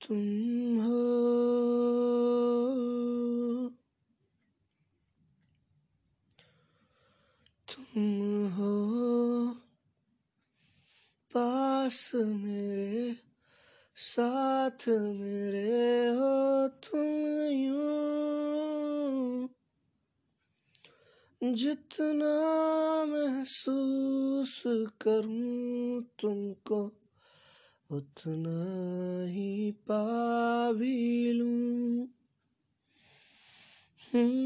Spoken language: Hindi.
तुम हो तुम हो पास मेरे साथ मेरे हो तुम यूँ जितना महसूस करूँ तुमको उतना ही पा भी लूँ। हम्म।